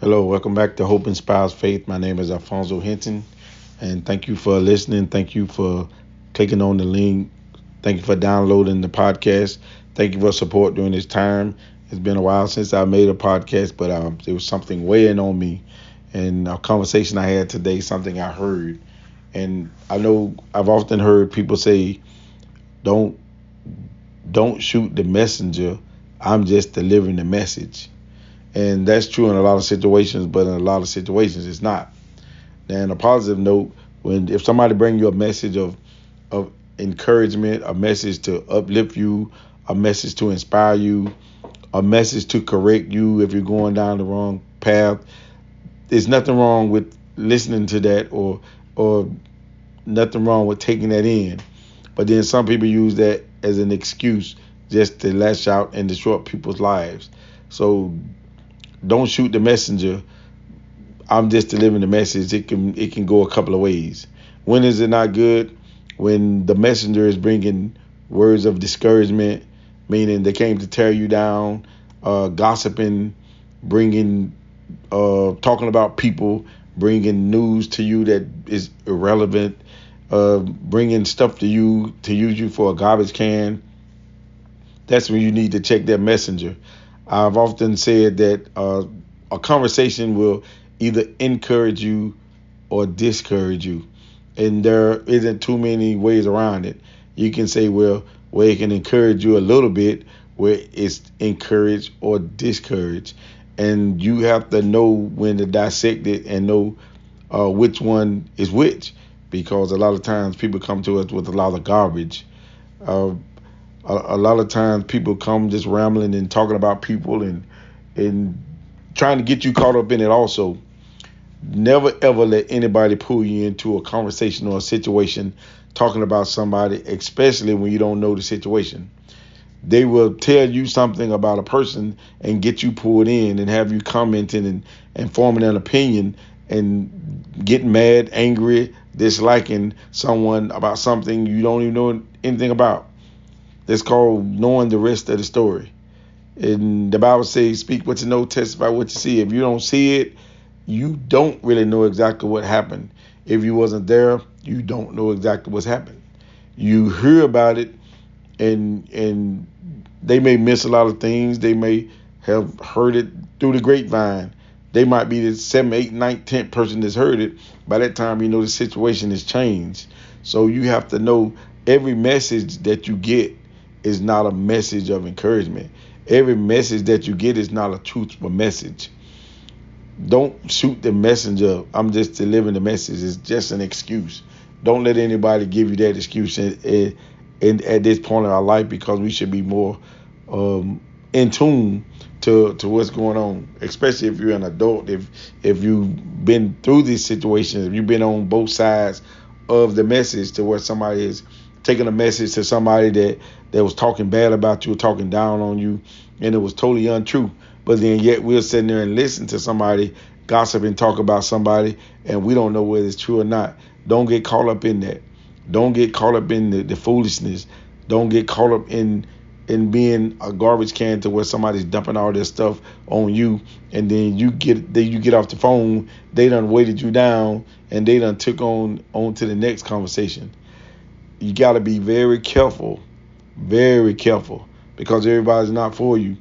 Hello, welcome back to Hope Inspires Faith. My name is Alfonso Hinton, and thank you for listening. Thank you for clicking on the link. Thank you for downloading the podcast. Thank you for support during this time. It's been a while since I made a podcast, but um, there was something weighing on me, and a conversation I had today, something I heard, and I know I've often heard people say, "Don't, don't shoot the messenger. I'm just delivering the message." And that's true in a lot of situations, but in a lot of situations it's not. And a positive note, when if somebody bring you a message of of encouragement, a message to uplift you, a message to inspire you, a message to correct you if you're going down the wrong path, there's nothing wrong with listening to that or or nothing wrong with taking that in. But then some people use that as an excuse just to lash out and disrupt people's lives. So don't shoot the messenger. I'm just delivering the message. It can it can go a couple of ways. When is it not good? When the messenger is bringing words of discouragement, meaning they came to tear you down, uh, gossiping, bringing, uh, talking about people, bringing news to you that is irrelevant, uh, bringing stuff to you to use you for a garbage can. That's when you need to check that messenger. I've often said that uh, a conversation will either encourage you or discourage you, and there isn't too many ways around it. You can say, well, where it can encourage you a little bit, where it's encourage or discourage, and you have to know when to dissect it and know uh, which one is which, because a lot of times people come to us with a lot of garbage. Uh, a, a lot of times people come just rambling and talking about people and and trying to get you caught up in it also. Never ever let anybody pull you into a conversation or a situation talking about somebody especially when you don't know the situation. They will tell you something about a person and get you pulled in and have you commenting and, and forming an opinion and getting mad angry disliking someone about something you don't even know anything about that's called knowing the rest of the story. And the Bible says, speak what you know, testify what you see. If you don't see it, you don't really know exactly what happened. If you wasn't there, you don't know exactly what's happened. You hear about it and and they may miss a lot of things. They may have heard it through the grapevine. They might be the seventh, eighth, ninth, tenth person that's heard it. By that time, you know the situation has changed. So you have to know every message that you get is not a message of encouragement. Every message that you get is not a truthful message. Don't shoot the messenger. I'm just delivering the message. It's just an excuse. Don't let anybody give you that excuse at this point in our life because we should be more um, in tune to, to what's going on, especially if you're an adult. If if you've been through these situations, if you've been on both sides of the message to where somebody is taking a message to somebody that that was talking bad about you or talking down on you, and it was totally untrue. But then yet we're sitting there and listen to somebody gossip and talk about somebody, and we don't know whether it's true or not. Don't get caught up in that. Don't get caught up in the, the foolishness. Don't get caught up in in being a garbage can to where somebody's dumping all their stuff on you and then you get then you get off the phone they done weighted you down and they done took on on to the next conversation you got to be very careful very careful because everybody's not for you.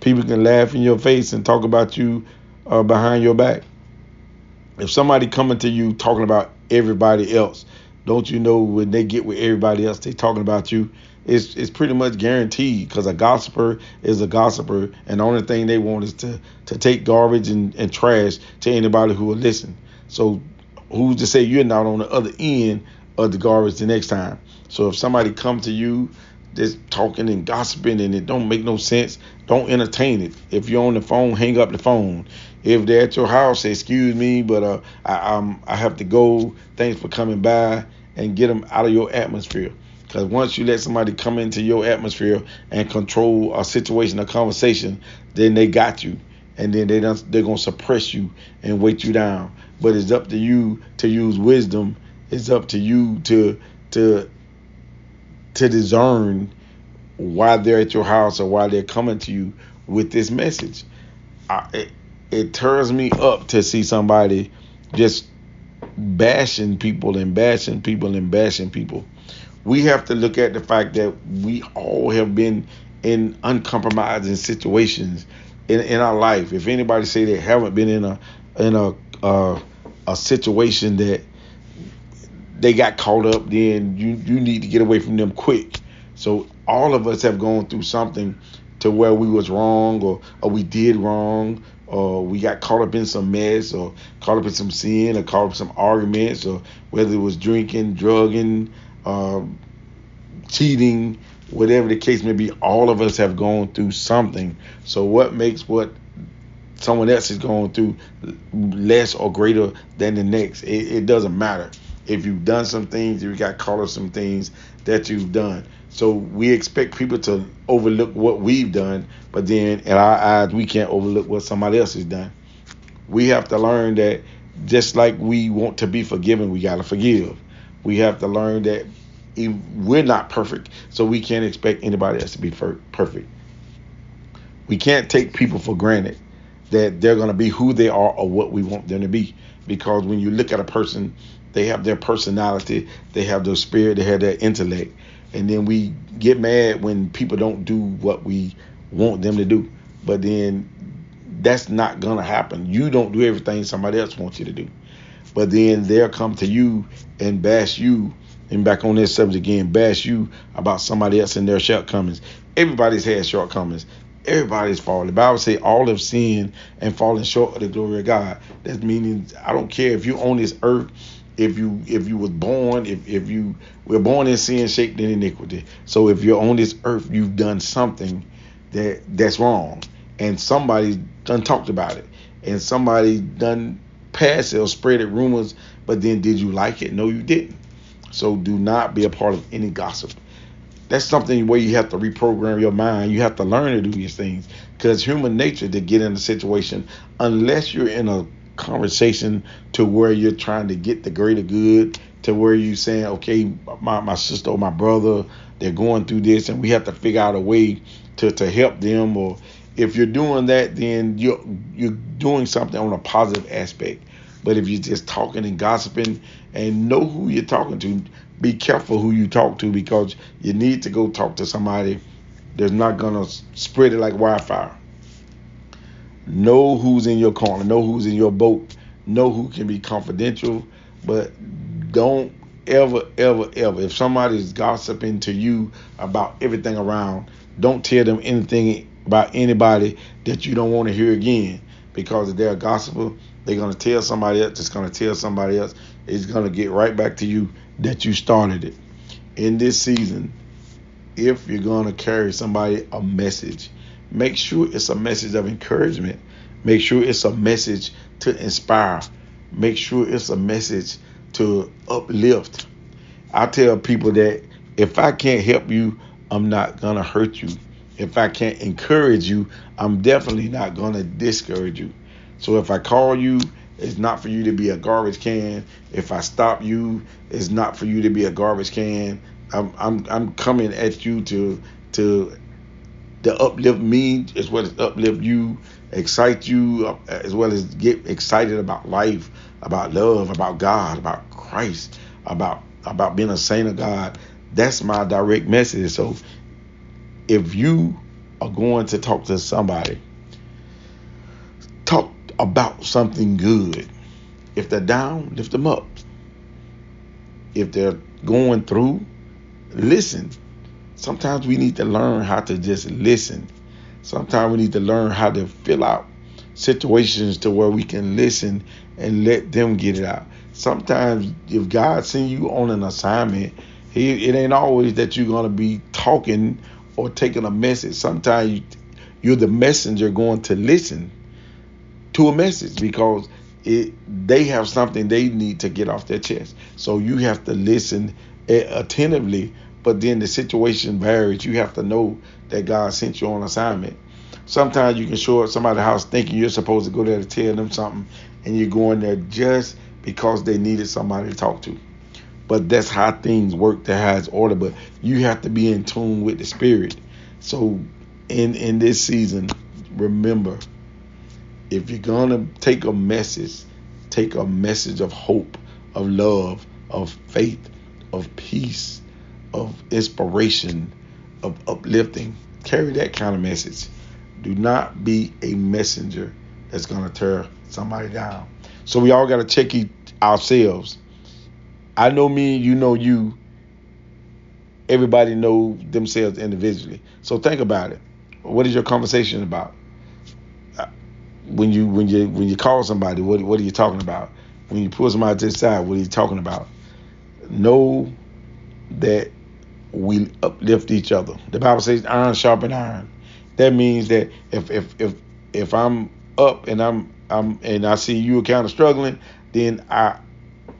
People can laugh in your face and talk about you uh, behind your back. If somebody coming to you talking about everybody else, don't you know when they get with everybody else, they talking about you. It's it's pretty much guaranteed because a gossiper is a gossiper, and the only thing they want is to to take garbage and, and trash to anybody who will listen. So who's to say you're not on the other end of the garbage the next time? So if somebody come to you just talking and gossiping and it don't make no sense, don't entertain it. If you're on the phone, hang up the phone. If they're at your house, say, excuse me, but uh, I, um, I have to go. Thanks for coming by and get them out of your atmosphere. Because once you let somebody come into your atmosphere and control a situation, a conversation, then they got you. And then they don't, they're going to suppress you and weight you down. But it's up to you to use wisdom. It's up to you to to to discern why they're at your house or why they're coming to you with this message. I, it turns me up to see somebody just bashing people and bashing people and bashing people. We have to look at the fact that we all have been in uncompromising situations in, in our life. If anybody say they haven't been in a in a uh, a situation that they got caught up, then you you need to get away from them quick. So all of us have gone through something to where we was wrong or, or we did wrong or we got caught up in some mess or caught up in some sin or caught up in some arguments or whether it was drinking, drugging, uh, cheating, whatever the case may be, all of us have gone through something. So what makes what someone else is going through less or greater than the next? It, it doesn't matter. If you've done some things, if you got caught up some things that you've done. So we expect people to overlook what we've done, but then in our eyes, we can't overlook what somebody else has done. We have to learn that just like we want to be forgiven, we got to forgive. We have to learn that we're not perfect, so we can't expect anybody else to be perfect. We can't take people for granted that they're going to be who they are or what we want them to be. Because when you look at a person, they have their personality, they have their spirit, they have their intellect and then we get mad when people don't do what we want them to do. But then that's not gonna happen. You don't do everything somebody else wants you to do. But then they'll come to you and bash you and back on this subject again, bash you about somebody else and their shortcomings. Everybody's had shortcomings. Everybody's fallen. The Bible say all have sinned and fallen short of the glory of God. That meaning I don't care if you own this earth if you if you was born if, if you were born in sin shaped in iniquity. So if you're on this earth you've done something that that's wrong. And somebody done talked about it. And somebody done passed it or spread it rumors but then did you like it? No you didn't. So do not be a part of any gossip. That's something where you have to reprogram your mind. You have to learn to do these things. Because human nature to get in a situation unless you're in a conversation to where you're trying to get the greater good to where you saying okay my, my sister or my brother they're going through this and we have to figure out a way to, to help them. Or if you're doing that then you're you're doing something on a positive aspect. But if you're just talking and gossiping and know who you're talking to be careful who you talk to because you need to go talk to somebody that's not gonna spread it like wildfire Know who's in your corner. Know who's in your boat. Know who can be confidential. But don't ever, ever, ever, if somebody's gossiping to you about everything around, don't tell them anything about anybody that you don't want to hear again. Because if they're a gossiper, they're going to tell somebody else, it's going to tell somebody else. It's going to get right back to you that you started it. In this season, if you're going to carry somebody a message, Make sure it's a message of encouragement. Make sure it's a message to inspire. Make sure it's a message to uplift. I tell people that if I can't help you, I'm not going to hurt you. If I can't encourage you, I'm definitely not going to discourage you. So if I call you, it's not for you to be a garbage can. If I stop you, it's not for you to be a garbage can. I'm I'm I'm coming at you to to to uplift me as well as uplift you, excite you uh, as well as get excited about life, about love, about God, about Christ, about about being a saint of God. That's my direct message. So if you are going to talk to somebody, talk about something good. If they're down, lift them up. If they're going through, listen Sometimes we need to learn how to just listen. Sometimes we need to learn how to fill out situations to where we can listen and let them get it out. Sometimes if God send you on an assignment, he, it ain't always that you're gonna be talking or taking a message. Sometimes you're the messenger going to listen to a message because it they have something they need to get off their chest. So you have to listen attentively but then the situation varies. You have to know that God sent you on assignment. Sometimes you can show up somebody's house thinking you're supposed to go there to tell them something, and you're going there just because they needed somebody to talk to. But that's how things work. That has order. But you have to be in tune with the spirit. So in in this season, remember, if you're gonna take a message, take a message of hope, of love, of faith, of peace, of inspiration, of uplifting. Carry that kind of message. Do not be a messenger that's gonna tear somebody down. So we all gotta check ourselves. I know me, you know you. Everybody know themselves individually. So think about it. What is your conversation about? Uh, when you when you when you call somebody, what what are you talking about? When you pull somebody to the side, what are you talking about? Know that we uplift each other. The Bible says iron sharpen iron. That means that if if if if I'm up and I'm I'm and I see you kind of struggling, then I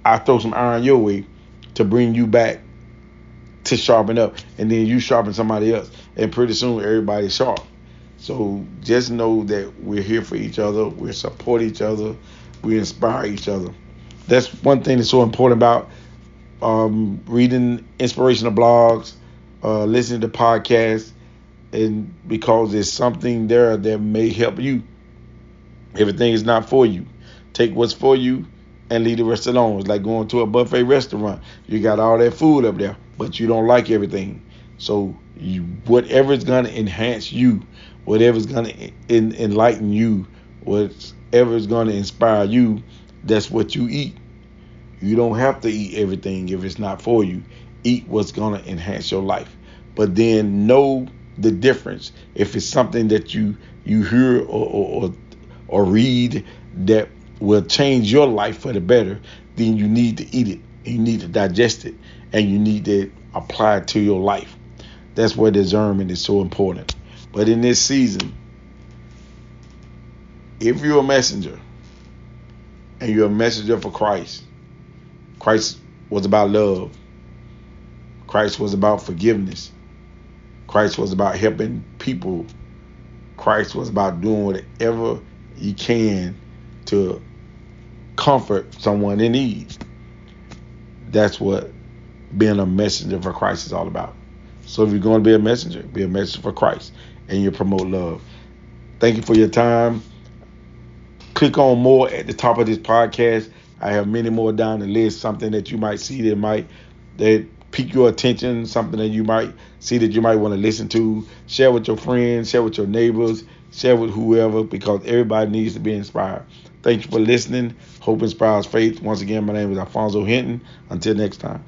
I throw some iron your way to bring you back to sharpen up, and then you sharpen somebody else, and pretty soon everybody's sharp. So just know that we're here for each other, we support each other, we inspire each other. That's one thing that's so important about um, reading inspirational blogs, uh, listening to podcasts, and because there's something there that may help you. Everything is not for you. Take what's for you and leave the rest alone. It's like going to a buffet restaurant. You got all that food up there, but you don't like everything. So you, whatever is gonna enhance you, whatever is gonna en- enlighten you, whatever is gonna inspire you, that's what you eat. You don't have to eat everything if it's not for you. Eat what's gonna enhance your life. But then know the difference. If it's something that you you hear or or, or read that will change your life for the better, then you need to eat it. You need to digest it, and you need to apply it to your life. That's where discernment is so important. But in this season, if you're a messenger and you're a messenger for Christ, Christ was about love. Christ was about forgiveness. Christ was about helping people. Christ was about doing whatever you can to comfort someone in need. That's what being a messenger for Christ is all about. So if you're going to be a messenger, be a messenger for Christ and you promote love. Thank you for your time. Click on more at the top of this podcast. I have many more down the list, something that you might see that might that pique your attention, something that you might see that you might want to listen to. Share with your friends, share with your neighbors, share with whoever, because everybody needs to be inspired. Thank you for listening. Hope inspires faith. Once again, my name is Alfonso Hinton. Until next time.